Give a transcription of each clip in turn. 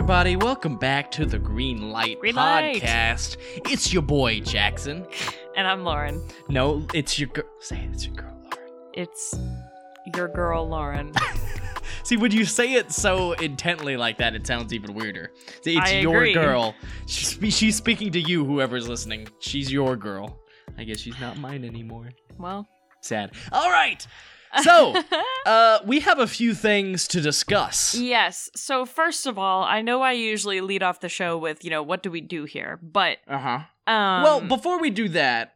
everybody. Welcome back to the Green Light Green Light. Podcast. It's your boy, Jackson. And I'm Lauren. No, it's your girl. Say it, it's your girl, Lauren. It's your girl, Lauren. See, when you say it so intently like that, it sounds even weirder. See, It's I your agree. girl. She's, she's speaking to you, whoever's listening. She's your girl. I guess she's not mine anymore. well, Sad. All right. So, uh, we have a few things to discuss. yes. So, first of all, I know I usually lead off the show with, you know, what do we do here? But, Uh huh. um, well, before we do that,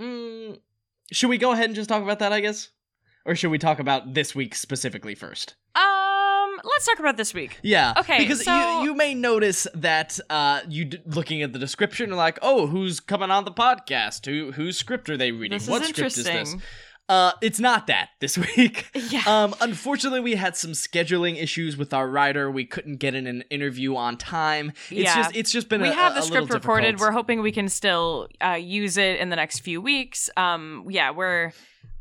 mm, should we go ahead and just talk about that? I guess, or should we talk about this week specifically first? um, let's talk about this week. Yeah. Okay, Because so- you you may notice that uh you d- looking at the description are like, oh, who's coming on the podcast? Who whose script are they reading? This what script is this? Uh, it's not that this week. Yeah. Um, unfortunately, we had some scheduling issues with our writer. We couldn't get in an interview on time. It's Yeah. just it's just been we a, have the a script recorded. difficult. We're hoping we can still uh, use it in the next few weeks. Um, yeah, we're,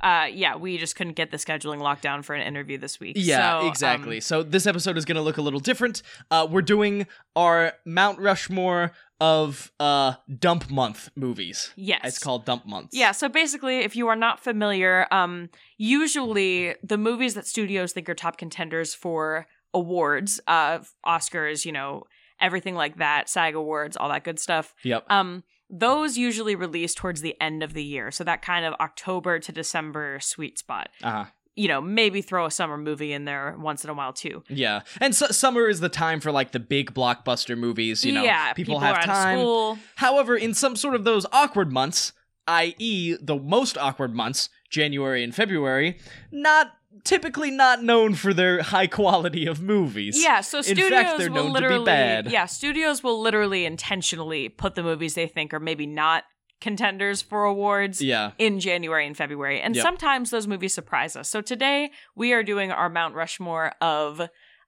uh, yeah, we just couldn't get the scheduling locked down for an interview this week. Yeah, So, um, exactly. so this episode is going to look a little different. Uh, we're doing our Mount Rushmore of uh dump month movies. yes, It's called dump month. Yeah, so basically, if you are not familiar, um, usually the movies that studios think are top contenders for awards, uh, Oscars, you know, everything like that, SAG awards, all that good stuff. Yep. Um, those usually release towards the end of the year, so that kind of October to December sweet spot. Uh huh. You know, maybe throw a summer movie in there once in a while too. Yeah, and su- summer is the time for like the big blockbuster movies. You know, yeah, people, are have time. School. However, in some sort of those awkward months, i.e., the most awkward months, January and February, not typically not known for their high quality of movies. Yeah, so In studios fact, they're will known to be literally bad. yeah, studios will literally intentionally put the movies they think are maybe not contenders for awards Yeah. in January and February. And Yep. sometimes those movies surprise us. So today we are doing our Mount Rushmore of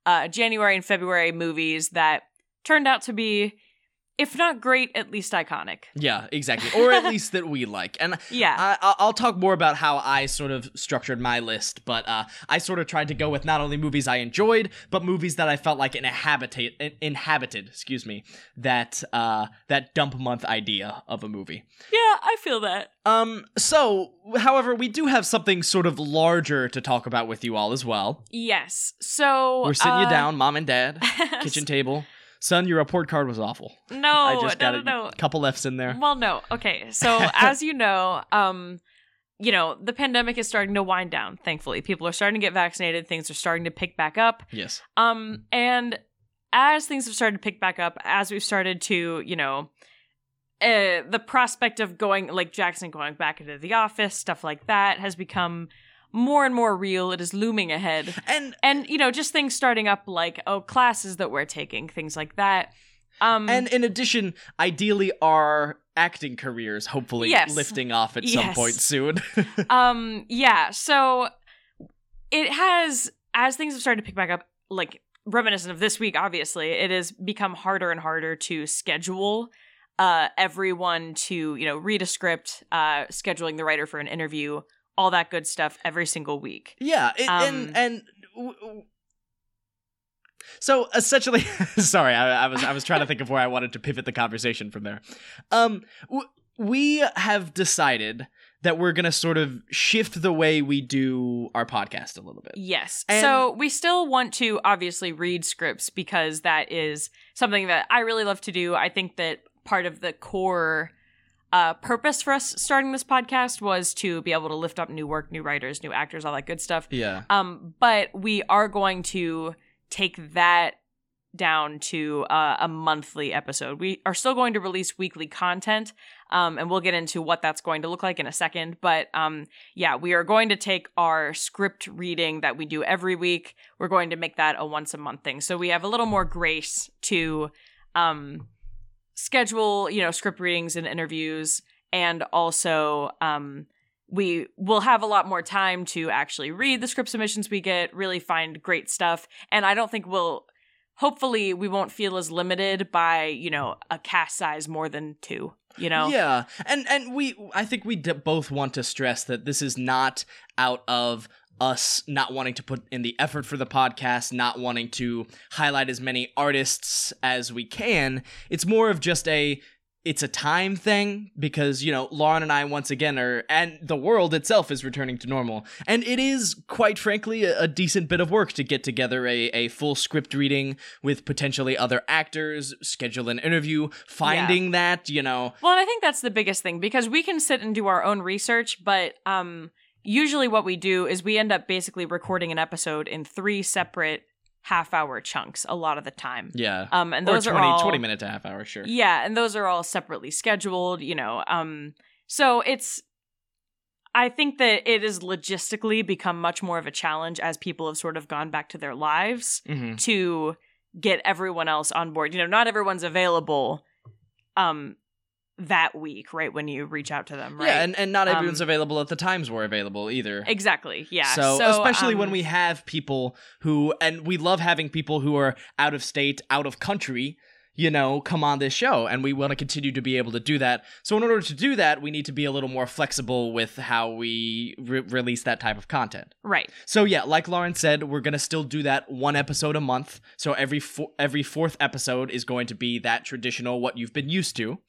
uh, January and February movies that turned out to be, if not great, at least iconic. Yeah, exactly. Or at least that we like. And Yeah. I, I- I'll talk more about how I sort of structured my list, but uh, I sort of tried to go with not only movies I enjoyed, but movies that I felt like inhabitate in- inhabited, excuse me, that uh, that dump month idea of a movie. yeah, I feel that. Um, so, however, we do have something sort of larger to talk about with you all as well. Yes. So We're sitting you uh, down, mom and dad, kitchen table. Son, your report card was awful. No, I just no, got no, no. a couple F's in there. Well, no. Okay. So, as you know, um, you know, the pandemic is starting to wind down, thankfully. People are starting to get vaccinated, things are starting to pick back up. Yes. Um, and as things have started to pick back up, as we've started to, you know, uh, the prospect of going like Jackson going back into the office, stuff like that, has become more and more real. It is looming ahead. And And, you know, just things starting up like, oh, classes that we're taking, things like that. Um And in addition, ideally our acting careers hopefully Yes. lifting off at some point soon. um yeah so it has as things have started to pick back up like reminiscent of this week obviously it has become harder and harder to schedule uh everyone to you know read a script uh scheduling the writer for an interview all that good stuff every single week yeah, it, Um, and and w- w- so essentially, sorry, I, I was I was trying to think of where I wanted to pivot the conversation from there. Um, w- we have decided that we're gonna sort of shift the way we do our podcast a little bit. yes And- so we still want to obviously read scripts because that is something that i really love to do i think that part of the core uh, purpose for us starting this podcast was to be able to lift up new work, new writers, new actors, all that good stuff. Yeah. Um, but we are going to take that down to uh, a monthly episode. We are still going to release weekly content, um, and we'll get into what that's going to look like in a second. But um, yeah, we are going to take our script reading that we do every week. We're going to make that a once a month thing, so we have a little more grace to um, schedule, you know, script readings and interviews, and also um, we will have a lot more time to actually read the script submissions we get, really find great stuff, and I don't think we'll. Hopefully, we won't feel as limited by you know a cast size more than two. You know, Yeah, and and we I think we d- both want to stress that this is not out of us not wanting to put in the effort for the podcast, not wanting to highlight as many artists as we can. It's more of just a it's a time thing because you know Lauren and I once again are and the world itself is returning to normal and it is quite frankly a, a, decent bit of work to get together a, a full script reading with potentially other actors schedule an interview finding yeah. that you know well and I think that's the biggest thing because we can sit and do our own research but um usually what we do is we end up basically recording an episode in three separate half hour chunks a lot of the time. Yeah. Um and those or 20, are all 20 minute to half hour, sure. Yeah, and those are all separately scheduled, you know. Um so it's I think that it has logistically become much more of a challenge as people have sort of gone back to their lives mm-hmm. to get everyone else on board. You know, not everyone's available um that week, right when you reach out to them, right? Yeah, and, and not everyone's um, available at the times we're available either. Exactly. Yeah. So, so especially um, when we have people who, and we love having people who are out of state, out of country, you know, come on this show, and we want to continue to be able to do that. So, in order to do that, we need to be a little more flexible with how we re- release that type of content. Right. So, yeah, like Lauren said, we're gonna still do that one episode a month. So every fo- every fourth episode is going to be that traditional what you've been used to.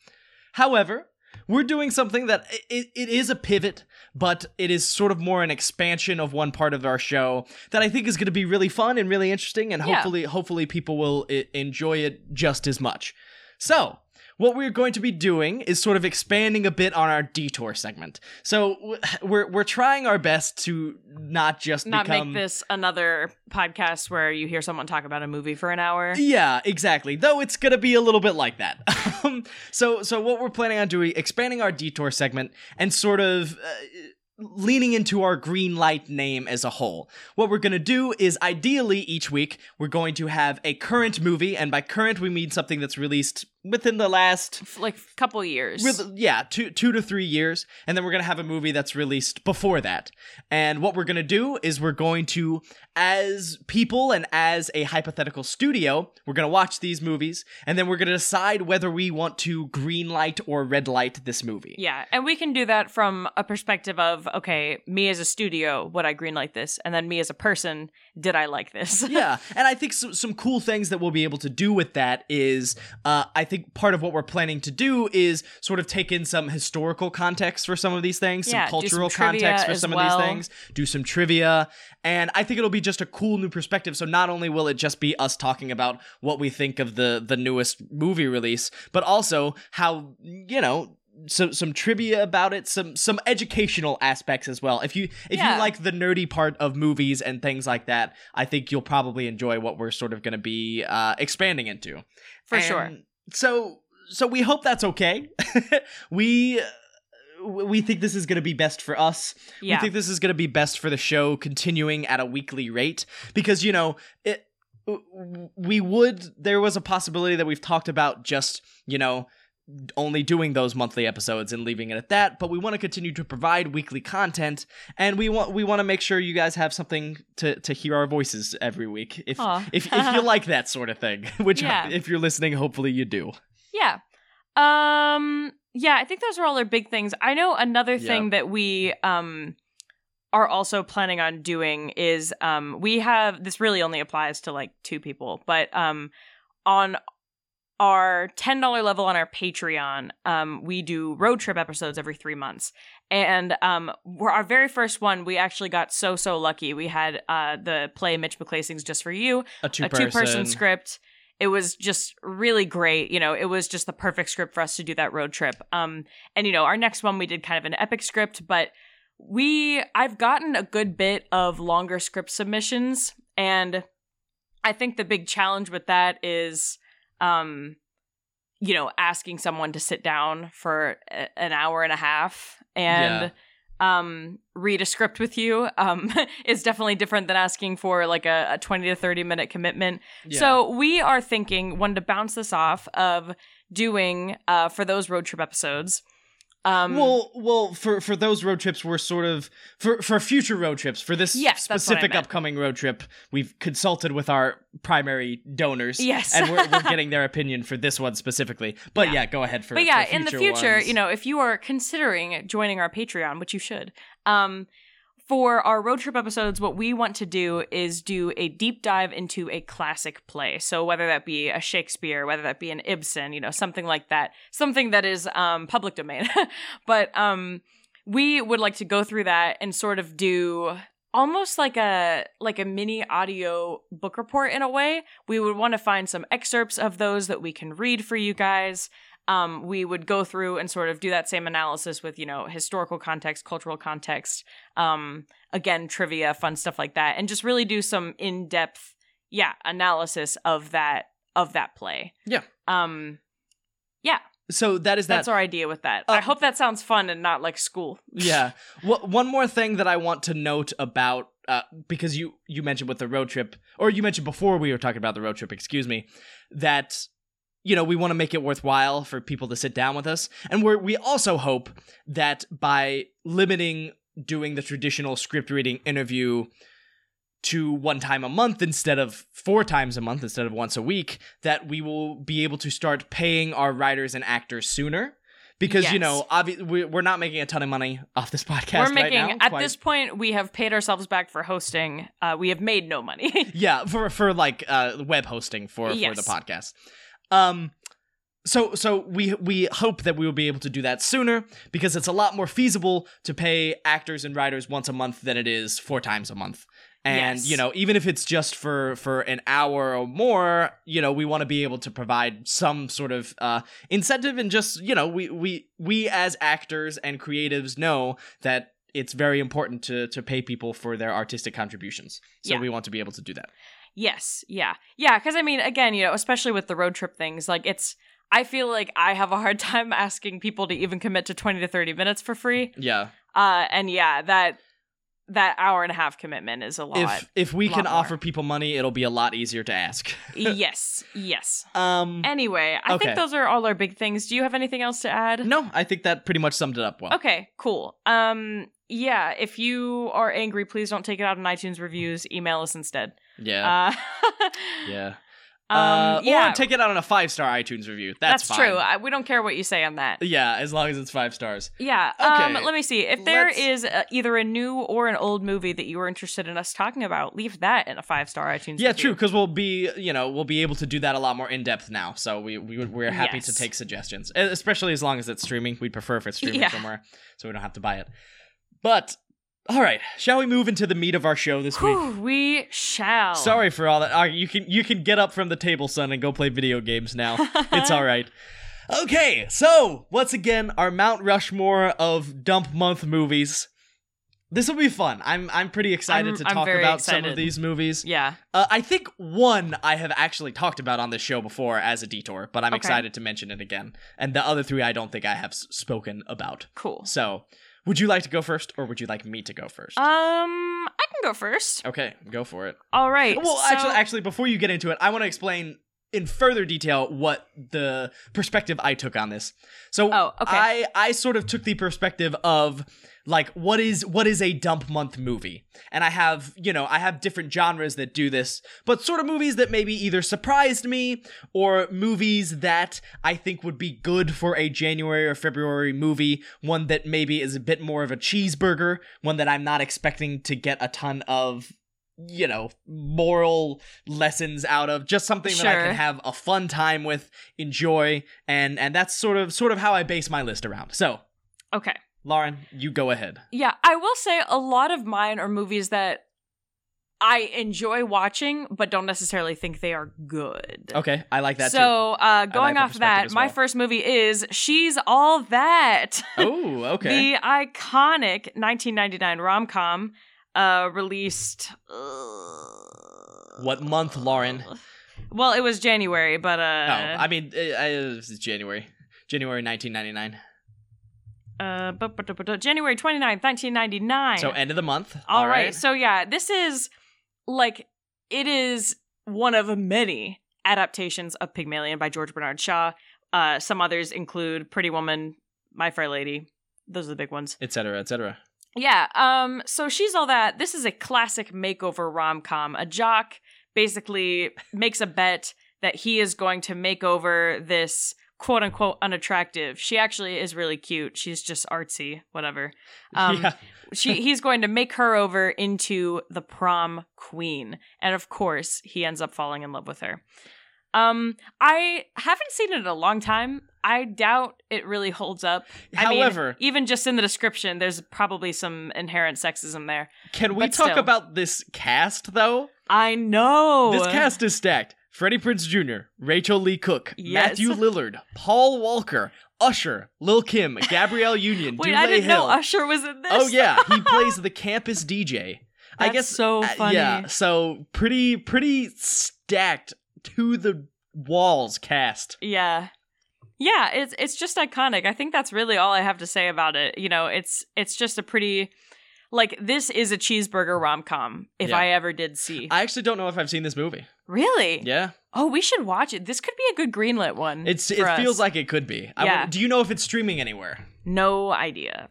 However, we're doing something that it, it is a pivot, but it is sort of more an expansion of one part of our show that I think is going to be really fun and really interesting, and hopefully, yeah. hopefully, people will eh, enjoy it just as much. So, what we're going to be doing is sort of expanding a bit on our detour segment. So we're we're trying our best to not just not become... make this another podcast where you hear someone talk about a movie for an hour. Yeah, exactly. Though it's gonna be a little bit like that. So so what we're planning on doing, expanding our detour segment and sort of. Uh, leaning into our green light name as a whole. What we're going to do is ideally each week we're going to have a current movie and by current we mean something that's released within the last like couple years. With, yeah, 2 2 to 3 years and then we're going to have a movie that's released before that. And what we're going to do is we're going to as people and as a hypothetical studio, we're going to watch these movies and then we're going to decide whether we want to green light or red light this movie. Yeah, and we can do that from a perspective of okay, me as a studio, would I greenlight this? And then me as a person, did I like this? yeah, and I think some, some cool things that we'll be able to do with that is, uh, I think part of what we're planning to do is sort of take in some historical context for some of these things, yeah, some cultural some context for some well. of these things, do some trivia, and I think it'll be just a cool new perspective. So not only will it just be us talking about what we think of the the newest movie release, but also how you know some some trivia about it, some some educational aspects as well. If you if yeah. you like the nerdy part of movies and things like that, I think you'll probably enjoy what we're sort of going to be uh, expanding into. For and sure. So so we hope that's okay. we uh, we think this is going to be best for us. Yeah. We think this is going to be best for the show continuing at a weekly rate because you know, it we would there was a possibility that we've talked about just, you know, only doing those monthly episodes and leaving it at that but we want to continue to provide weekly content and we want we want to make sure you guys have something to to hear our voices every week if if if you like that sort of thing which yeah. if you're listening hopefully you do yeah um yeah i think those are all our big things i know another thing yeah. that we um are also planning on doing is um we have this really only applies to like two people but um on our $10 level on our Patreon, um, we do road trip episodes every three months. And um, we're our very first one, we actually got so, so lucky. We had uh, the play Mitch McClaising's Just For You, a two person script. It was just really great. You know, it was just the perfect script for us to do that road trip. Um, and, you know, our next one, we did kind of an epic script, but we, I've gotten a good bit of longer script submissions. And I think the big challenge with that is, um you know asking someone to sit down for a- an hour and a half and yeah. um read a script with you um is definitely different than asking for like a, a 20 to 30 minute commitment yeah. so we are thinking one to bounce this off of doing uh for those road trip episodes um, well, well, for for those road trips, we're sort of for for future road trips. For this yes, specific upcoming road trip, we've consulted with our primary donors. Yes, and we're, we're getting their opinion for this one specifically. But yeah, yeah go ahead for. But yeah, for in the future, ones. you know, if you are considering joining our Patreon, which you should, um, for our road trip episodes, what we want to do is do a deep dive into a classic play. So whether that be a Shakespeare, whether that be an Ibsen, you know, something like that, something that is um, public domain. but um, we would like to go through that and sort of do almost like a like a mini audio book report in a way. We would want to find some excerpts of those that we can read for you guys um, we would go through and sort of do that same analysis with you know historical context cultural context um, again trivia fun stuff like that and just really do some in-depth yeah analysis of that of that play Yeah. um yeah So that is that. that's our idea with that Uh, i hope that sounds fun and not like school yeah. Wha- one more thing that I want to note about uh, because you you mentioned with the road trip, or you mentioned before we were talking about the road trip. Excuse me. That you know we want to make it worthwhile for people to sit down with us, and we we also hope that by limiting doing the traditional script reading interview to one time a month instead of four times a month instead of once a week that we will be able to start paying our writers and actors sooner. Because you know obvi- we- we're not making a ton of money off this podcast we're right making now, at quite- this point we have paid ourselves back for hosting. Uh, we have made no money. Yeah for for like uh web hosting for Yes. for the podcast um so so we we hope that we will be able to do that sooner because it's a lot more feasible to pay actors and writers once a month than it is four times a month and Yes. you know even if it's just for for an hour or more you know we want to be able to provide some sort of uh incentive and just you know we we we as actors and creatives know that it's very important to to pay people for their artistic contributions so Yeah. we want to be able to do that Yes, yeah. Yeah, because I mean, again, you know, especially with the road trip things, like it's, I feel like I have a hard time asking people to even commit to 20 to 30 minutes for free. yeah Uh, and yeah, that, that hour and a half commitment is a lot. if if we can more. offer people money it'll be a lot easier to ask yes, yes. um Anyway, I Okay. think those are all our big things. Do you have anything else to add? no i think that pretty much summed it up well Okay, cool. Um, yeah, if you are angry, please don't take it out on iTunes reviews. Email us instead. Yeah Uh, yeah um, uh, yeah, or take it out on a five star itunes review that's, that's, true. I, we don't care what you say on that. yeah as long as it's five stars Yeah. Um, Okay, let me see. If there let's- is uh either a new or an old movie that you were interested in us talking about, leave that in a five star iTunes. yeah review. true because we'll be you know we'll be able to do that a lot more in depth now so we, we we're happy to take suggestions especially as long as it's streaming we'd prefer if it's streaming Yeah. somewhere so we don't have to buy it but all right shall we move into the meat of our show this week we shall. Sorry for all that. Uh, you can you can get up from the table, son, and go play video games now. it's all right. Okay, so once again, our Mount Rushmore of dump month movies. This will be fun. I'm I'm pretty excited I'm- to talk about some of these movies. Yeah. Uh, I think one I have actually talked about on this show before as a detour, but I'm Okay. excited to mention it again. And the other three I don't think I have s- spoken about. Cool. So, would you like to go first, or would you like me to go first? Um, I can go first. okay, go for it. All right. Well, so- actually, actually, before you get into it, I want to explain in further detail what the perspective I took on this. So, Oh, okay. I I sort of took the perspective of like what is what is a dump month movie, and I have you know I have different genres that do this, but sort of movies that maybe either surprised me or movies that I think would be good for a January or February movie. One that maybe is a bit more of a cheeseburger, one that I'm not expecting to get a ton of you know moral lessons out of. Just something that i can have a fun time with enjoy and and that's sort of sort of how i base my list around. So okay. Lauren you go ahead Yeah, I will say a lot of mine are movies that I enjoy watching, but don't necessarily think they are good. okay i like that so, uh, going that off that, as my first movie is She's All That. oh okay the iconic 1999 rom com uh, released. what month lauren Well, it was January, but oh uh, i mean uh, this is january january 1999 uh, bu- bu- bu- bu- January 29th, 1999. so end of the month All right. So yeah, this is like it is one of many adaptations of Pygmalion by George Bernard Shaw. Uh, some others include Pretty Woman, My Fair Lady. Those are the big ones. etc etc Yeah. Um. So she's all that. This is a classic makeover rom com. A jock basically makes a bet that he is going to make over this quote unquote unattractive. She actually is really cute. She's just artsy, whatever. Um, yeah. she he's going to make her over into the prom queen, and of course, he ends up falling in love with her. Um, I haven't seen it in a long time. I doubt it really holds up. I mean, However, even just in the description, there's probably some inherent sexism there. can we but talk still. about this cast though? I know. This cast is stacked. Freddie Prinze Jr., Rachael Leigh Cook, Yes. Matthew Lillard, Paul Walker, Usher, Lil Kim, Gabrielle Union, Wait, Dule I didn't Hill. know Usher was in this. Oh yeah, he plays the campus DJ. I guess so uh, yeah, so pretty pretty stacked to the walls cast. Yeah. Yeah, it's it's just iconic. I think that's really all I have to say about it. You know, it's it's just a pretty like this is a cheeseburger rom-com if Yeah. I ever did see. I actually don't know if I've seen this movie. Really? Yeah, Oh, we should watch it. This could be a good greenlit one. it's it us. feels like it could be. Yeah. do you know if it's streaming anywhere? no idea.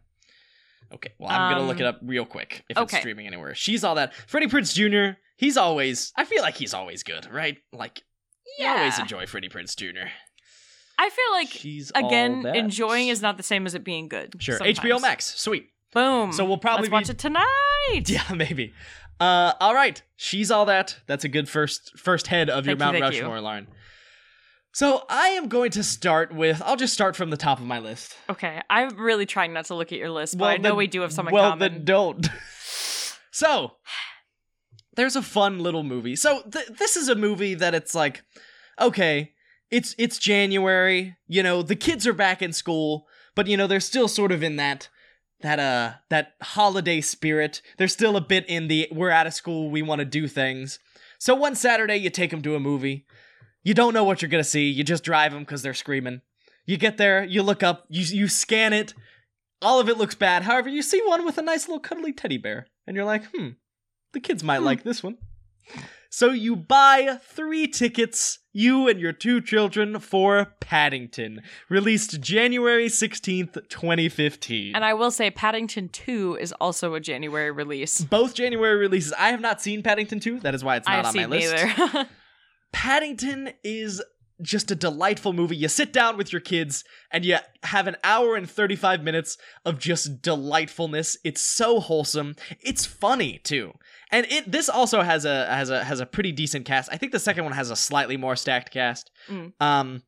Okay, well I'm gonna look Um, it up real quick if okay. it's streaming anywhere. She's all that. Freddie Prinze Jr. He's always. I feel like he's always good, right? Like you always enjoy Freddie Prinze Jr. I feel like She's again, enjoying is not the same as it being good. sure sometimes. HBO Max. Sweet. Boom. So we'll probably Let's watch it tonight. Yeah, maybe. Uh, all right, she's all that. That's a good first first head of your Thank Mount thank you. Rushmore, Lauren. So I am going to start with. I'll just start from the top of my list. Okay, I'm really trying not to look at your list, but I know then- we do have some well, common. then don't. so there's a fun little movie. So th- this is a movie that it's like, okay, it's it's January. You know, the kids are back in school, but you know they're still sort of in that that uh that holiday spirit. They're still a bit in the we're out of school, we want to do things. So one Saturday you take them to a movie. You don't know what you're gonna see. You just drive them because they're screaming. You get there, you look up, you you scan it. All of it looks bad. However, you see one with a nice little cuddly teddy bear, and you're like, hmm, the kids might Hmm. like this one. So you buy three tickets, you and your two children, for Paddington, released January 16th, 2015. And I will say, Paddington 2 is also a January release. Both January releases. I have not seen Paddington 2. That is why it's not I've on my list. neither. Paddington is just a delightful movie. You sit down with your kids and you have an hour and 35 minutes of just delightfulness. It's so wholesome. It's funny too. And it this also has a has a has a pretty decent cast. I think the second one has a slightly more stacked cast. Mm. Um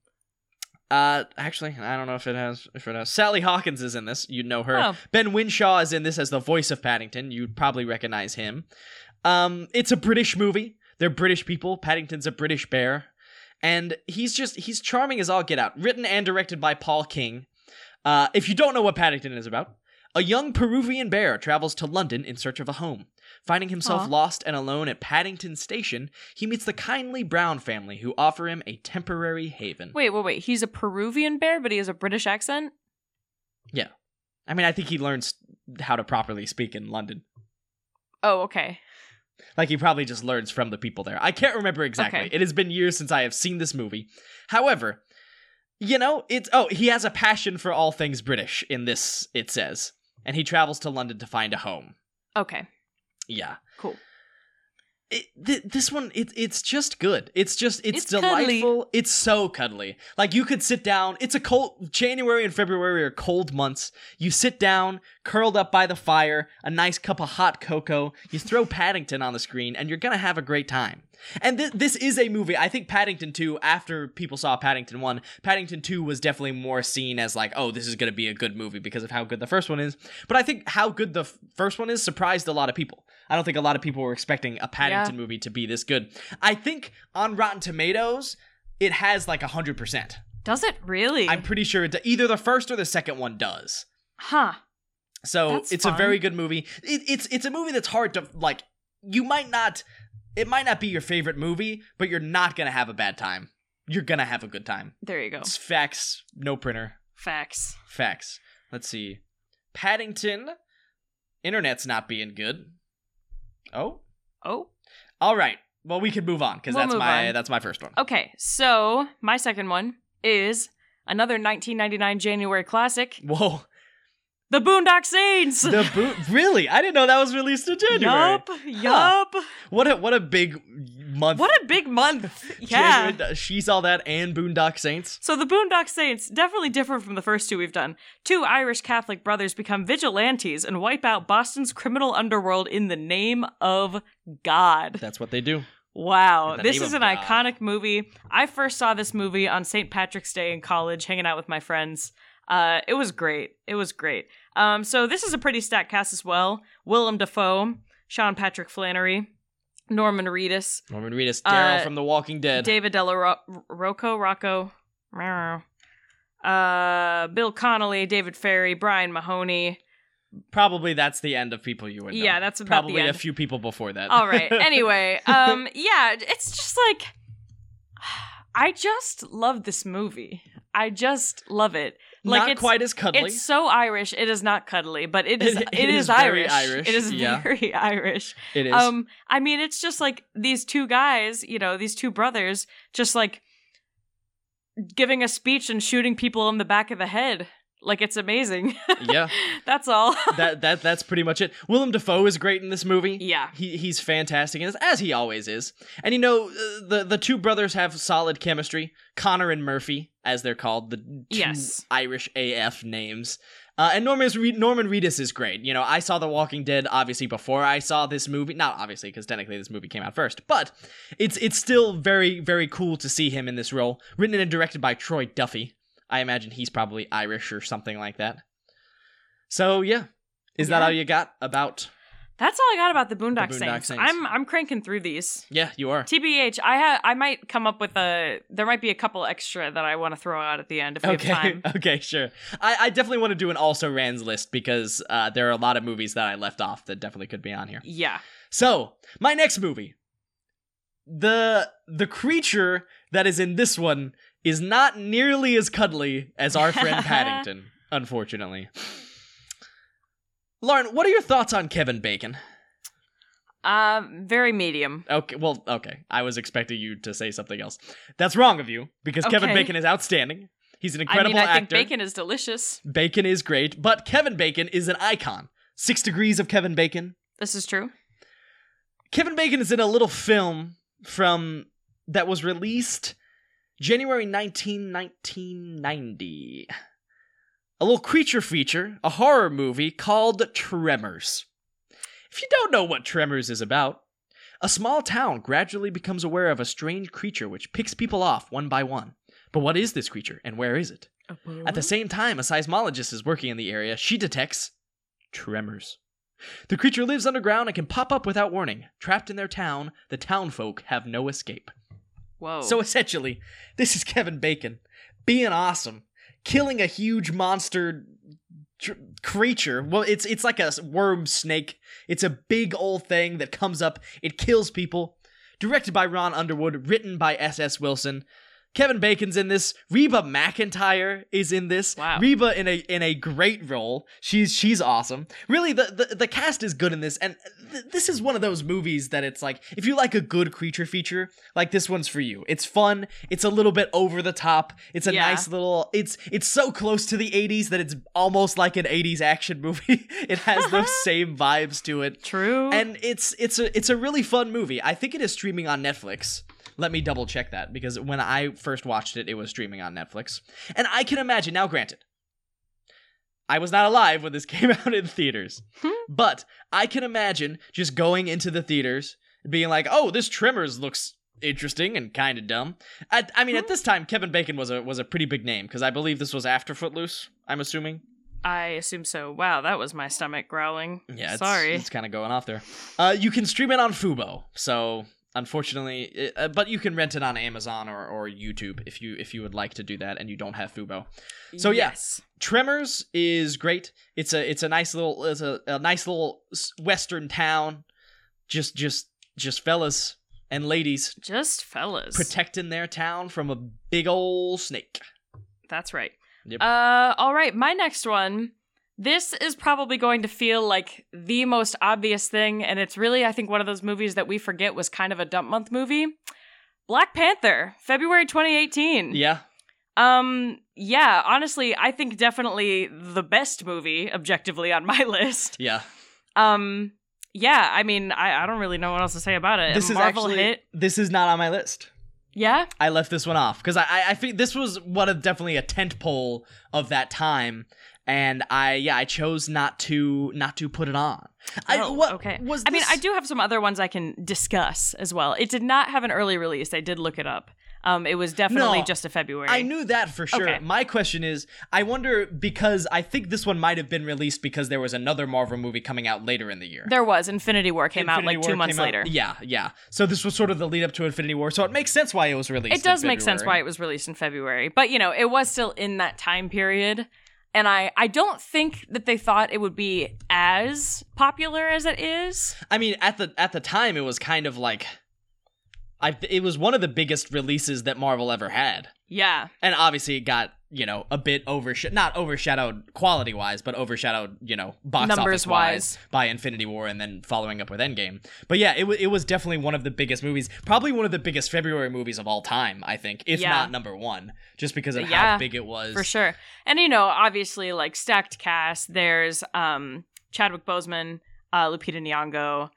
uh actually, I don't know if it has if it has Sally Hawkins is in this. You'd know her. Oh. Ben Whishaw is in this as the voice of Paddington. You'd probably recognize him. Um, it's a British movie. They're British people. Paddington's a British bear. And he's just, he's charming as all get out. Written and directed by Paul King. Uh, if you don't know what Paddington is about, a young Peruvian bear travels to London in search of a home. Finding himself Aw. lost and alone at Paddington Station, he meets the kindly Brown family who offer him a temporary haven. wait, wait, wait. He's a Peruvian bear, but he has a British accent? Yeah. I mean, I think he learns how to properly speak in London. Oh, okay. Like he probably just learns from the people there. I can't remember exactly. Okay. It has been years since I have seen this movie. However, you know, it's oh, he has a passion for all things British in this it says. And he travels to London to find a home. Okay. Yeah. Cool. It, th- this one it, it's just good. It's just it's, It's cuddly. delightful. It's so cuddly. Like you could sit down. It's a cold January and February are cold months. You sit down, curled up by the fire, a nice cup of hot cocoa. You throw Paddington on the screen, and you're gonna have a great time. And th- this is a movie. I think Paddington 2, after people saw Paddington 1, Paddington 2 was definitely more seen as like, oh, this is going to be a good movie because of how good the first one is. But I think how good the f- first one is surprised a lot of people. I don't think a lot of people were expecting a Paddington movie to be this good. I think on Rotten Tomatoes, it has like 100%. Does it really? I'm pretty sure it, either the first or the second one does. huh. So That's it's a very good movie. It, it's it's a movie that's hard to like. You might not. It might not be your favorite movie, but you're not gonna have a bad time. You're gonna have a good time. There you go. It's facts, no printer. Facts. Facts. Let's see. Paddington. Internet's not being good. Oh. Oh. All right. Well, we can move on because We'll that's my on. that's my first one. Okay, so my second one is another 1999 January classic. Whoa. The Boondock Saints. The boot really? I didn't know that was released in January. yup, yup. What a what a big month. What a big month. Yeah. January, She's all that and Boondock Saints. So the Boondock Saints definitely different from the first two we've done. Two Irish Catholic brothers become vigilantes and wipe out Boston's criminal underworld in the name of God. That's what they do. Wow, this is an God. iconic movie. I first saw this movie on St. Patrick's Day in college, hanging out with my friends. Uh, it was great. It was great. Um, so this is a pretty stacked cast as well. Willem Dafoe, Sean Patrick Flanery, Norman Reedus, Norman Reedus, Daryl Uh, from The Walking Dead. David Della Rocco, Rocco, uh, Bill Connolly, David Ferry, Brian Mahoney. Probably that's the end of people you would know. Yeah, that's probably a few people before that. All right. Anyway, um, yeah, it's just like I just love this movie. I just love it. Like not it's, quite as cuddly. It's so Irish. It is not cuddly, but it is. It- it, it is, is very Irish. Irish, It is yeah. very Irish. it is. Um, I mean, it's just like these two guys, you know, these two brothers, just like giving a speech and shooting people in the back of the head. Like it's amazing. yeah, That's all. that that that's pretty much it. Willem Dafoe is great in this movie. yeah. He he's fantastic as, as he always is. And you know uh, the the two brothers have solid chemistry. Connor and Murphy, as they're called, the two Yes. Irish AF names. Uh, and Norman Norman Reedus is great. You know, I saw The Walking Dead obviously before I saw this movie. Not obviously because technically this movie came out first, but it's it's still very very cool to see him in this role. Written and directed by Troy Duffy. I imagine he's probably Irish or something like that. So yeah, is that all you got about? That's all I got about the Boondock, The Boondock Saints. Saints. I'm I'm cranking through these. Yeah, you are. TBH, I ha- I might come up with a there might be a couple extra that I want to throw out at the end if we Okay, have time. okay, sure. I, I definitely want to do an also rans list because uh, there are a lot of movies that I left off that definitely could be on here. Yeah. So, my next movie. The the creature that is in this one is not nearly as cuddly as our friend Paddington, unfortunately. Lauren, what are your thoughts on Kevin Bacon? Um very medium. Okay, well, okay. I was expecting you to say something else. That's wrong of you because Kevin Bacon is outstanding. He's an I incredible mean, I think actor. bacon is delicious. Bacon is great, but Kevin Bacon is an icon. Six Degrees of Kevin Bacon. This is true. Kevin Bacon is in a little film from that was released January 19, 1990. A little creature feature, a horror movie called Tremors. If you don't know what Tremors is about, a small town gradually becomes aware of a strange creature which picks people off one by one. But what is this creature and where is it? At the same time, a seismologist is working in the area. She detects tremors. The creature lives underground and can pop up without warning. Trapped in their town, the townfolk have no escape. Whoa. So essentially, this is Kevin Bacon being awesome, killing a huge monster tr- creature. Well, it's it's like a worm snake. It's a big old thing that comes up. It kills people. Directed by Ron Underwood, written by S.S. Wilson. Kevin Bacon's in this. Reba McEntire is in this. Wow. Reba in a in a great role. She's she's awesome. Really, the the, the cast is good in this, and th- this is one of those movies that it's like if you like a good creature feature, like this one's for you. It's fun. It's a little bit over the top. It's a Yeah. nice little. It's it's so close to the '80s that it's almost like an '80s action movie. it has those same vibes to it true. and it's it's a it's a really fun movie. I think it is streaming on Netflix. Let me double check that because when I first watched it, it was streaming on Netflix. And I can imagine now. Granted, I was not alive when this came out in theaters, Hmm. but I can imagine just going into the theaters being like, "Oh, this Tremors looks." Interesting and kind of dumb. At, I mean, at Hmm. this time, Kevin Bacon was a was a pretty big name because I believe this was after Footloose. I'm assuming. I assume so. Wow, that was my stomach growling. Yeah, it's, Sorry. it's kind of going off there. Uh, you can stream it on Fubo, so unfortunately, it, uh, but you can rent it on Amazon or, or YouTube if you if you would like to do that and you don't have Fubo. So, yeah. yes. Tremors is great. It's a it's a nice little it's a, a nice little western town. Just just just fellas and ladies Just fellas. protecting their town from a big old snake. That's right. Yep. Uh, all right. My next one. This is probably going to feel like the most obvious thing, and it's really, I think, one of those movies that we forget was kind of a dump month movie. Black Panther, February 2018. Yeah. Um, yeah, honestly, I think definitely the best movie objectively on my list. Yeah. Um, yeah, I mean, I, I don't really know what else to say about it. This is Marvel actually hit. this is not on my list. Yeah, I left this one off because I, I I think this was one of definitely a tent pole of that time, and I yeah I chose not to not to put it on. I, Oh, what, okay. Was I mean, I do have some other ones I can discuss as well. It did not have an early release. I did look it up. Um, it was definitely No, just a February. I knew that for sure. Okay. My question is, I wonder because I think this one might have been released because there was another Marvel movie coming out later in the year. there was Infinity War came out Infinity like two months out- later. Yeah, yeah. So this was sort of the lead up to Infinity War. So it makes sense why it was released. It does make sense why it was released in February, but you know, it was still in that time period. And I, I don't think that they thought it would be as popular as it is. I mean, at the at the time, it was kind of like, I it was one of the biggest releases that Marvel ever had, Yeah. and obviously it got you know a bit overshadowed, not overshadowed quality wise, but overshadowed you know box Numbers office wise by Infinity War, and then following up with Endgame. But yeah, it it was definitely one of the biggest movies, probably one of the biggest February movies of all time. I think, if Yeah. not number one, just because of Yeah, how big it was. For sure. And you know, obviously like stacked cast, there's um Chadwick Boseman, uh Lupita Nyong'o,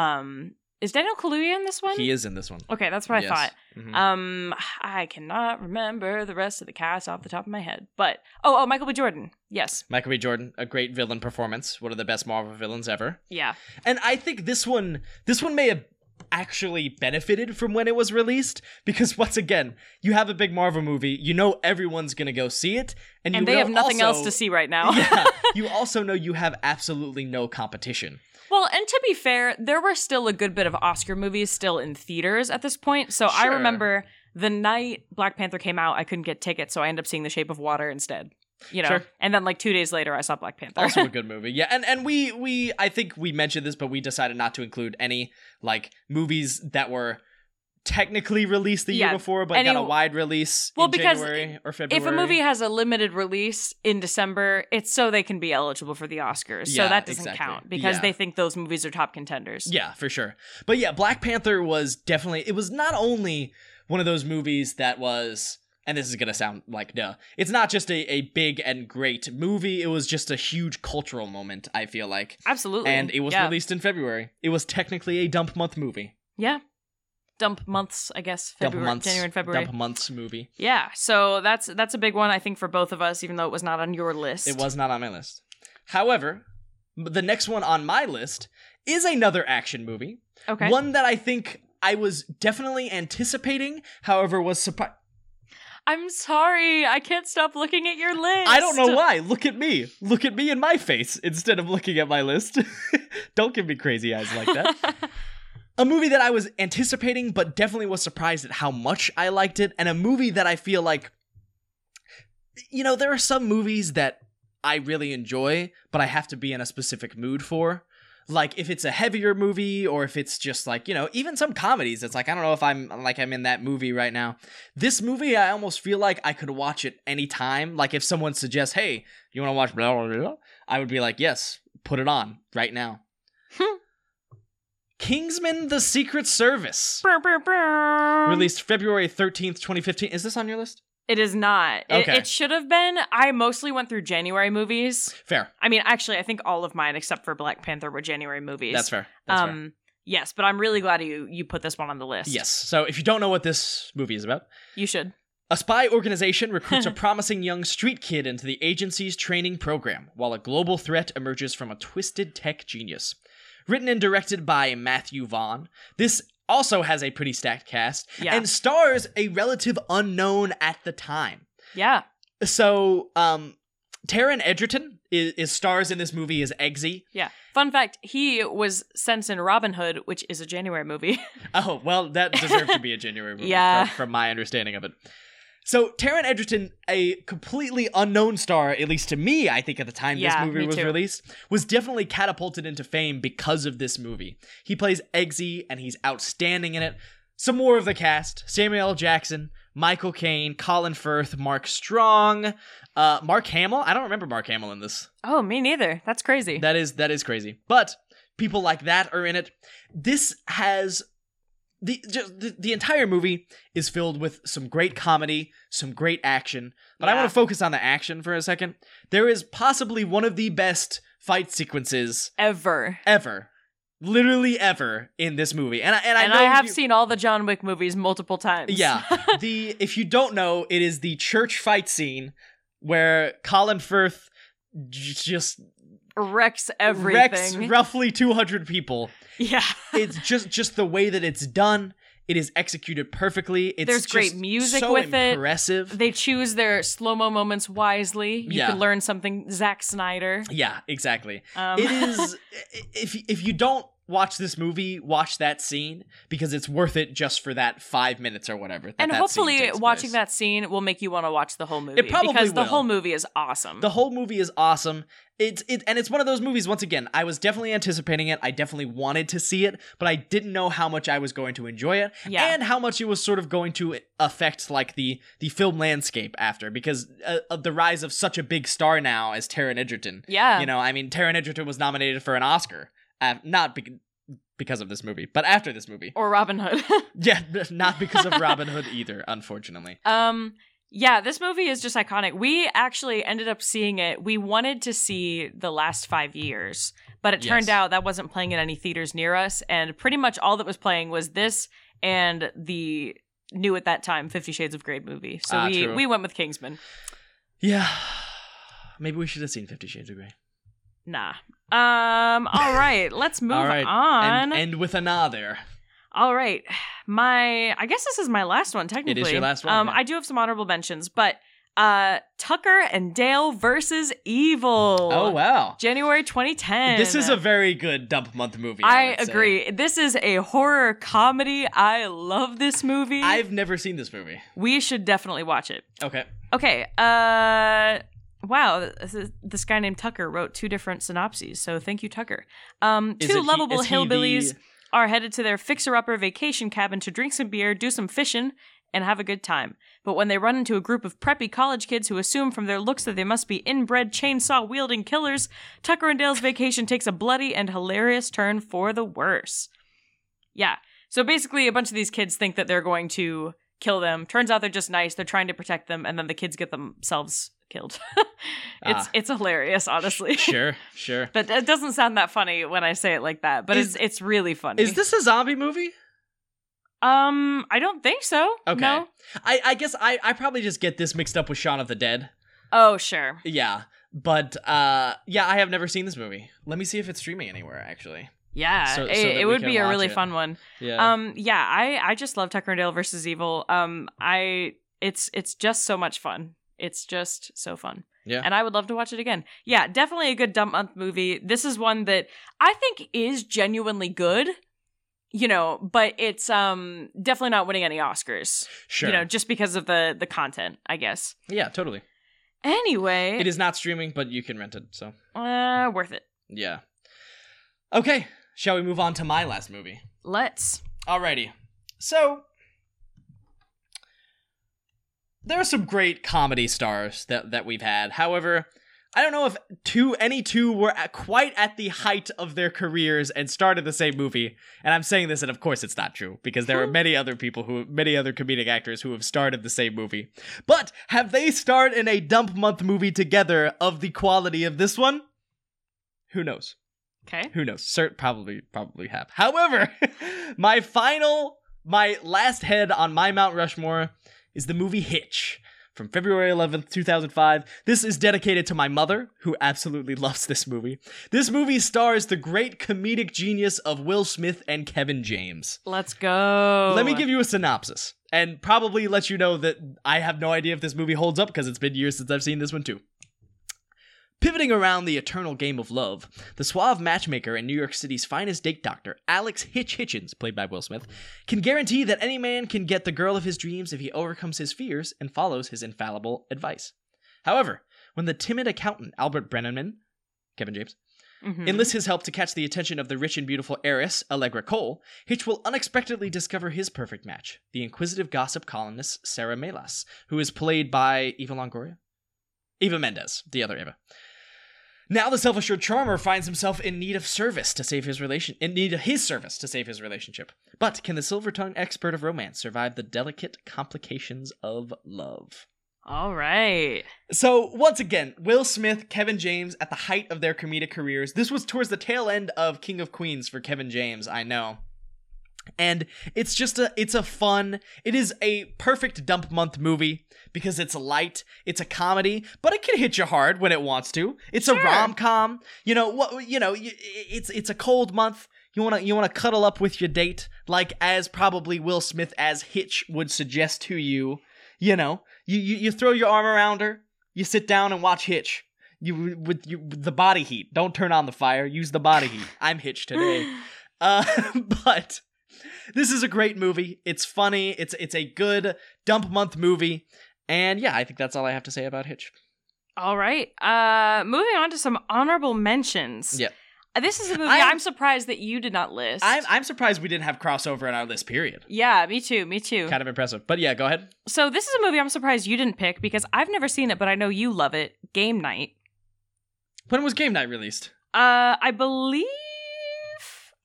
um is Daniel Kaluuya in this one? He is in this one. okay, that's what Yes. I thought. Mhm. Um I cannot remember the rest of the cast off the top of my head. But oh, oh, Michael B. Jordan. Yes. Michael B. Jordan, a great villain performance, one of the best Marvel villains ever. Yeah. And I think this one this one may have actually benefited from when it was released because once again, you have a big Marvel movie, you know everyone's going to go see it and, And you they have nothing also- else to see right now. yeah, you also know you have absolutely no competition. Well, and to be fair, there were still a good bit of Oscar movies still in theaters at this point. So I remember the night Black Panther came out, I couldn't get tickets, so I ended up seeing The Shape of Water instead. You know, Sure. and then like two days later, I saw Black Panther. Also a good movie. Yeah, and and we we I think we mentioned this but we decided not to include any like movies that were technically released the year Yeah, before but got a wide release Well, in because January or February. if a movie has a limited release in December, it's so they can be eligible for the Oscars. Yeah, so that doesn't exactly. count because Yeah. they think those movies are top contenders. Yeah, for sure. But yeah, Black Panther was definitely it was not only one of those movies that was and this is gonna sound like duh. It's not just a, a big and great movie, it was just a huge cultural moment, I feel like. Absolutely. And it was released in February. It was technically a dump month movie. Yeah. Dump months, I guess. Dump February, months. January and February. Dump months movie. Yeah, so that's that's a big one I think for both of us, even though it was not on your list. It was not on my list. However, the next one on my list is another action movie. okay. One that I think I was definitely anticipating, however, was surprised. I'm sorry, I can't stop looking at your list. I don't know why. Look at me. Look at me in my face instead of looking at my list. don't give me crazy eyes like that. a movie that I was anticipating, but definitely was surprised at how much I liked it, and a movie that I feel like, you know, there are some movies that I really enjoy, but I have to be in a specific mood for. Like if it's a heavier movie, or if it's just like you know, even some comedies. It's like I don't know if I'm like I'm in that movie right now. This movie, I almost feel like I could watch it anytime. Like if someone suggests, "Hey, you want to watch blah blah blah," I would be like, "Yes, put it on right now." Hmm. Kingsman: The Secret Service, Brr, brr, brr. released February thirteenth, twenty fifteen. Is this on your list? It is not. It, Okay. it should have been. I mostly went through January movies. Fair. I mean, actually, I think all of mine except for Black Panther were January movies. That's fair. That's fair. um, yes, but I'm really glad you you put this one on the list. Yes. So if you don't know what this movie is about, you should. A spy organization recruits a promising young street kid into the agency's training program, while a global threat emerges from a twisted tech genius. Written and directed by Matthew Vaughn, this also has a pretty stacked cast Yeah. and stars a relative unknown at the time. Yeah. So, um, Taron Egerton is, is stars in this movie as Eggsy. Yeah. Fun fact: he was sent in Robin Hood, which is a January movie. Oh, well, that deserved to be a January movie Yeah. from, from my understanding of it. So, Taron Egerton, a completely unknown star, at least to me, I think at the time Yeah, this movie was too. released, was definitely catapulted into fame because of this movie. He plays Eggsy, and he's outstanding in it. Some more of the cast Samuel L. Jackson, Michael Caine, Colin Firth, Mark Strong, uh, Mark Hamill. I don't remember Mark Hamill in this. oh, me neither. That's crazy. That is that is crazy. But people like that are in it. This has the just the, the entire movie is filled with some great comedy, some great action. But I want to focus on the action for a second. There is possibly one of the best fight sequences Ever. ever, literally ever in this movie. And I, and I, and know I have you- seen all the John Wick movies multiple times. Yeah. the if you don't know, it is the church fight scene where Colin Firth j- just Wrecks everything. wrecks roughly 200 people. yeah. It's just just the way that it's done. It is executed perfectly. It's There's great music so with it. impressive. They choose their slow mo moments wisely. You Yeah. can learn something Zack Snyder. Yeah, exactly. Um, It is if if you don't watch this movie, watch that scene because it's worth it just for that 5 minutes or whatever. that and that hopefully, watching place. that scene will make you want to watch the whole movie. It probably because the whole movie is awesome. The whole movie is awesome. It's it and it's one of those movies once again. I was definitely anticipating it. I definitely wanted to see it, but I didn't know how much I was going to enjoy it Yeah. and how much it was sort of going to affect like the the film landscape after because uh, of the rise of such a big star now as Taron Egerton. yeah. You know, I mean Taron Egerton was nominated for an Oscar, uh, not be- because of this movie, but after this movie. or Robin Hood. Yeah, not because of Robin Hood either, unfortunately. Um yeah, this movie is just iconic. We actually ended up seeing it. We wanted to see the last 5 years, but it turned Yes. out that wasn't playing in any theaters near us and pretty much all that was playing was this and the new at that time 50 Shades of Grey movie. So Ah, we true. we went with Kingsman. Yeah. Maybe we should have seen 50 Shades of Grey. Nah. Um all right, let's move All right, on. And end with another. All right. My I guess this is my last one technically. it is your last one, Um yeah. I do have some honorable mentions, but uh Tucker and Dale versus Evil. Oh wow. January 2010. This is a very good dump month movie. I say. agree. This is a horror comedy. I love this movie. I've never seen this movie. we should definitely watch it. Okay. Okay. Uh wow, this, is- this guy named Tucker wrote two different synopses. So thank you Tucker. Um two he- lovable he the- hillbillies are headed to their fixer-upper vacation cabin to drink some beer, do some fishing, and have a good time. But when they run into a group of preppy college kids who assume from their looks that they must be inbred chainsaw-wielding killers, Tucker and Dale's vacation takes a bloody and hilarious turn for the worse. Yeah. So basically, a bunch of these kids think that they're going to kill them. Turns out they're just nice. They're trying to protect them, and then the kids get themselves killed. it's Ah. it's hilarious, honestly. Sure, sure. But it doesn't sound that funny when I say it like that. But Is- it's it's really funny. Is this a zombie movie? Um, I don't think so. Okay. No. I, I guess I, I probably just get this mixed up with Shaun of the Dead. Oh, sure. Yeah. But uh yeah, I have never seen this movie. Let me see if it's streaming anywhere actually. Yeah, So- so it, it would be a really it. fun one. Yeah. Um, yeah, I I just love Tucker and Dale versus Evil. Um, I it's it's just so much fun. It's just so fun. Yeah. And I would love to watch it again. Yeah, definitely a good dump month movie. This is one that I think is genuinely good. You know, but it's um definitely not winning any Oscars. sure. You know, just because of the the content, I guess. yeah, totally. Anyway, It is not streaming, but you can rent it, so uh worth it. yeah. Okay, shall we move on to my last movie? Let's. Alrighty. So there are some great comedy stars that that we've had. However, I don't know if two any two were at, quite at the height of their careers and started the same movie. And I'm saying this, and of course it's not true because there are hmm. many other people who, many other comedic actors who have started the same movie. But have they starred in a dump month movie together of the quality of this one? Who knows? Okay. Who knows? Cert probably probably have. However, my final, my last head on my Mount Rushmore is the movie Hitch from February 11th, 2005. This is dedicated to my mother, who absolutely loves this movie. This movie stars the great comedic genius of Will Smith and Kevin James. Let's go. Let me give you a synopsis and probably let you know that I have no idea if this movie holds up because it's been years since I've seen this one too. Pivoting around the eternal game of love, the suave matchmaker and New York City's finest date doctor, Alex Hitch Hitchens, played by Will Smith, can guarantee that any man can get the girl of his dreams if he overcomes his fears and follows his infallible advice. However, when the timid accountant Albert Brenneman, Kevin James, Mhm. enlists his help to catch the attention of the rich and beautiful heiress, Allegra Cole, Hitch will unexpectedly discover his perfect match, the inquisitive gossip columnist Sarah Melas, who is played by Eva Longoria? Eva Mendes, the other Eva. Now the self-assured charmer finds himself in need of service to save his relation in need of his service to save his relationship. But can the silver-tongued expert of romance survive the delicate complications of love? All right. So once again, Will Smith, Kevin James at the height of their comedic careers. This was towards the tail end of King of Queens for Kevin James, I know. And it's just a it's a fun, it is a perfect dump month movie because it's light, it's a comedy, but it can hit you hard when it wants to. It's a rom-com. You know, what you know, it's it's a cold month. You want to you want to cuddle up with your date like as probably Will Smith as Hitch would suggest to you. You know, you you, you throw your arm around her, you sit down and watch Hitch. You with you with the body heat. Don't turn on the fire. Use the body heat. I'm Hitch today. Uh, but this is a great movie. It's funny. It's it's a good dump month movie. And yeah, I think that's all I have to say about Hitch. All right. Uh moving on to some honorable mentions. Yeah. Uh, This is a movie I'm- I'm, surprised that you did not list. I'm I'm surprised we didn't have crossover in our list. Period. yeah, me too. Me too. Kind of impressive. But yeah, go ahead. So this is a movie I'm surprised you didn't pick because I've never seen it, but I know you love it. Game Night. When was Game Night released? Uh, I believe,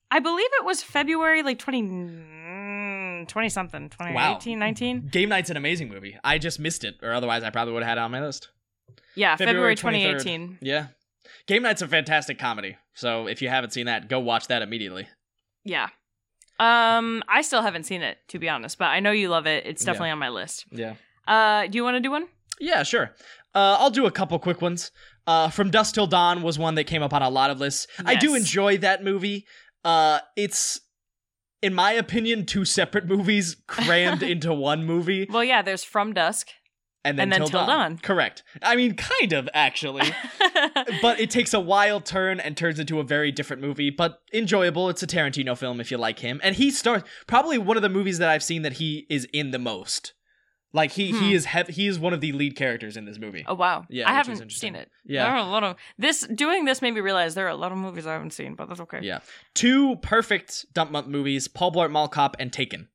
I believe it was February like 20, 20 something, 2018, 19. Game Night's an amazing movie. I just missed it, or otherwise I probably would have had it on my list. Yeah, February, February 23rd. 2018. Yeah. Game Night's a fantastic comedy. So if you haven't seen that, go watch that immediately. Yeah. Um, I still haven't seen it to be honest, but I know you love it. It's Yeah. definitely on my list. Yeah. Uh, do you want to do one? Yeah, sure. Uh, I'll do a couple quick ones. Uh, From Dusk Till Dawn was one that came up on a lot of lists. I do enjoy that movie. Uh, it's, in my opinion, two separate movies crammed into one movie, Well, yeah. There's From Dusk. and then, And then Till, Till Dawn. Dawn. Correct. I mean, kind of actually, but it takes a wild turn and turns into a very different movie. But enjoyable. It's a Tarantino film if you like him, and he stars probably one of the movies that I've seen that he is in the most. Like he Hmm. he is hev- he is one of the lead characters in this movie. oh wow. Yeah, I which haven't interesting. seen it. Yeah. There are a lot of this. Doing this made me realize there are a lot of movies I haven't seen, but that's okay. Yeah. Two perfect dump month movies, Paul Blart Mall Cop and Taken.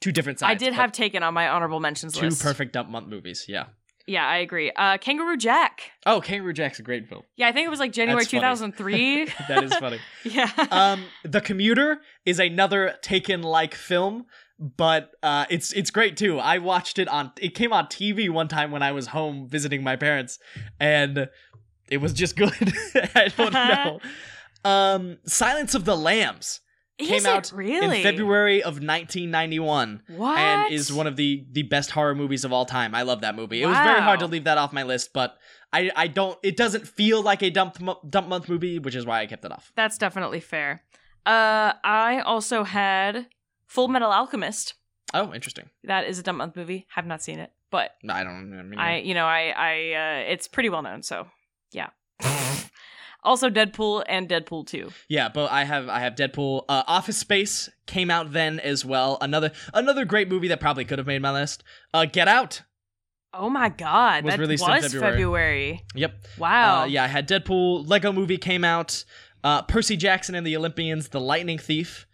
Two different sides. I did have Taken on my honorable mentions two list. perfect dump month movies. Yeah. Yeah, I agree. Uh, Kangaroo Jack. Oh, Kangaroo Jack's a great film. Yeah, I think it was like January That's 2003. That is funny. yeah. um, The Commuter is another Taken like film, but uh, it's it's great too. I watched it on it came on TV one time when I was home visiting my parents, and it was just good. I don't know. Um, Silence of the Lambs came it out really in February of 1991. What? and is one of the the best horror movies of all time. I love that movie. It was very hard to leave that off my list, but I I don't. It doesn't feel like a dump dump month movie, which is why I kept it off. That's definitely fair. Uh, I also had Full Metal Alchemist. Oh, interesting. That is a dumb month movie. Have not seen it, but I don't. I mean, I, you know, I, I, uh, it's pretty well known. So, yeah. also, Deadpool and Deadpool Two. yeah, but I have I have Deadpool. Uh, Office Space came out then as well. Another another great movie that probably could have made my list. Uh, Get Out. Oh my god, Was that released in was February. February. Yep. Wow. Uh, yeah, I had Deadpool. Lego Movie came out. Uh, Percy Jackson and the Olympians. The Lightning Thief.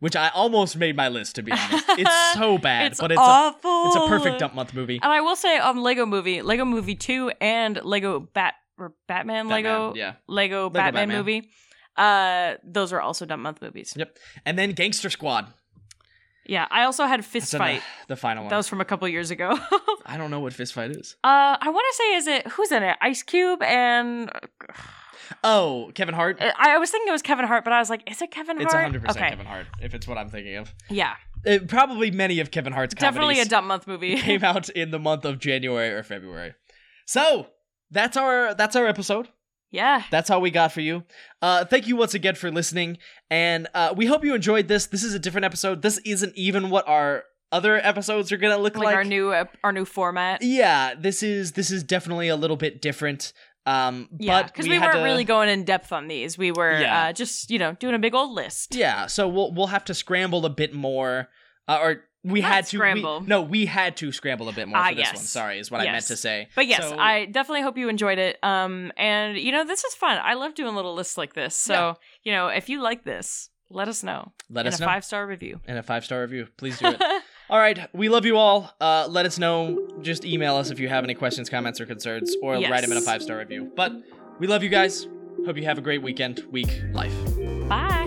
Which I almost made my list to be honest. It's so bad, it's but it's a awful. it's a perfect dump month movie. And I will say on Lego Movie, Lego Movie Two, and Lego Bat or Batman, Lego yeah. Lego, Batman, Batman. movie. Uh, those are also dump month movies. Yep. And then Gangster Squad. Yeah, I also had Fist That's Fight. The, the final one. That was from a couple years ago. uh, I don't know what fist fight is. Uh, I want to say, is it who's in it? Ice Cube and Oh, Kevin Hart. I I was thinking it was Kevin Hart, but I was like, is it Kevin Hart? It's Hart? 100% okay. Kevin Hart, if it's what I'm thinking of. Yeah, Uh, probably many of Kevin Hart's definitely a dumb month movie. came out in the month of January or February. So, that's our that's our episode. yeah. That's all we got for you. Uh, thank you once again for listening, and uh, we hope you enjoyed this. This is a different episode. This isn't even what our other episodes are gonna look Like, like. our new uh, our new format. yeah, this is this is definitely a little bit different. Um, Yeah, because we, we, weren't to- really going in depth on these. We were Yeah. uh, just you know doing a big old list. Yeah, so we'll we'll have to scramble a bit more, uh, or we Not had to we- scramble. no, we had to scramble a bit more Ah, for this yes. one. Sorry, is what I meant to say. But yes, So- I definitely hope you enjoyed it. Um, and you know this is fun. I love doing little lists like this. So Yeah. you know if you like this, let us know. let in us a know five star review. and a five star review. Please do it. all right, we love you all. Uh, let us know. Just email us if you have any questions, comments, or concerns, or Yes. write them in a five star review. But we love you guys. Hope you have a great weekend, week, life. Bye.